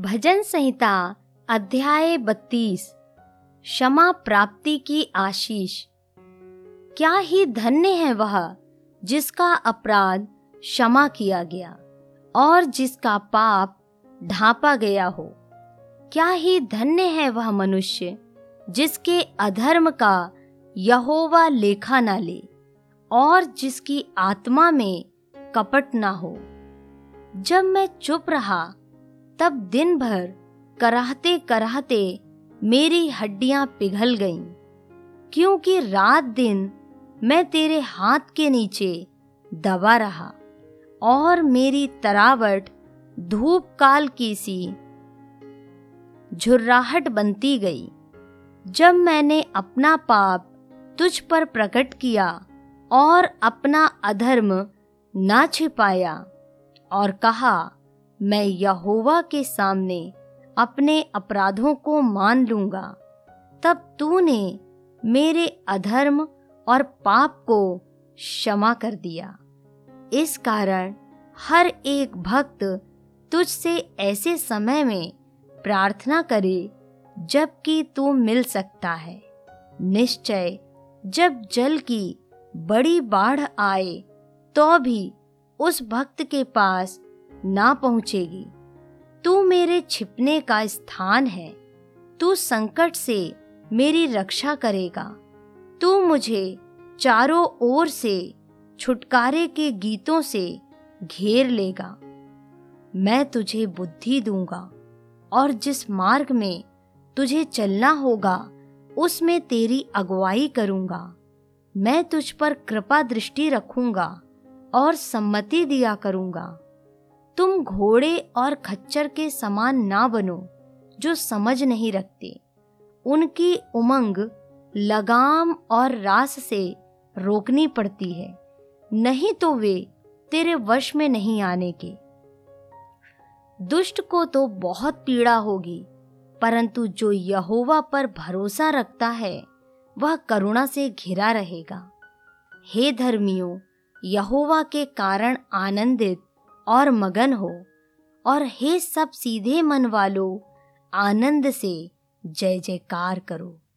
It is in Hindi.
भजन संहिता, अध्याय बत्तीस, क्षमा प्राप्ति की आशीष। क्या ही धन्य है वह जिसका अपराध क्षमा किया गया और जिसका पाप ढांपा गया हो। क्या ही धन्य है वह मनुष्य जिसके अधर्म का यहोवा लेखा न ले और जिसकी आत्मा में कपट ना हो। जब मैं चुप रहा तब दिन भर कराहते कराहते मेरी हड्डियाँ पिघल गईं। क्योंकि रात दिन मैं तेरे हाथ के नीचे दबा रहा और मेरी तरावट धूप काल की सी झुर्राहट बनती गई। जब मैंने अपना पाप तुझ पर प्रकट किया और अपना अधर्म ना छिपाया और कहा मैं यहोवा के सामने अपने अपराधों को मान लूँगा। तब तूने मेरे अधर्म और पाप को क्षमा कर दिया। इस कारण हर एक भक्त तुझसे ऐसे समय में प्रार्थना करे जबकि तू मिल सकता है। निश्चय जब जल की बड़ी बाढ़ आए तो भी उस भक्त के पास ना पहुंचेगी। तू मेरे छिपने का स्थान है। तू संकट से मेरी रक्षा करेगा। तू मुझे चारों ओर से छुटकारे के गीतों से घेर लेगा। मैं तुझे बुद्धि दूँगा और जिस मार्ग में तुझे चलना होगा, उसमें तेरी अगुवाई करूँगा। मैं तुझ पर कृपा दृष्टि रखूँगा और सम्मति दिया करूँगा। तुम घोड़े और खच्चर के समान ना बनो, जो समझ नहीं रखते। उनकी उमंग, लगाम और रास से रोकनी पड़ती है, नहीं तो वे तेरे वश में नहीं आने के दुष्ट को तो बहुत पीड़ा होगी, परंतु जो यहोवा पर भरोसा रखता है, वह करुणा से घिरा रहेगा। हे धर्मियों, यहोवा के कारण आनंदित और मगन हो। और हे सब सीधे मन वालों आनंद से जय जयकार करो।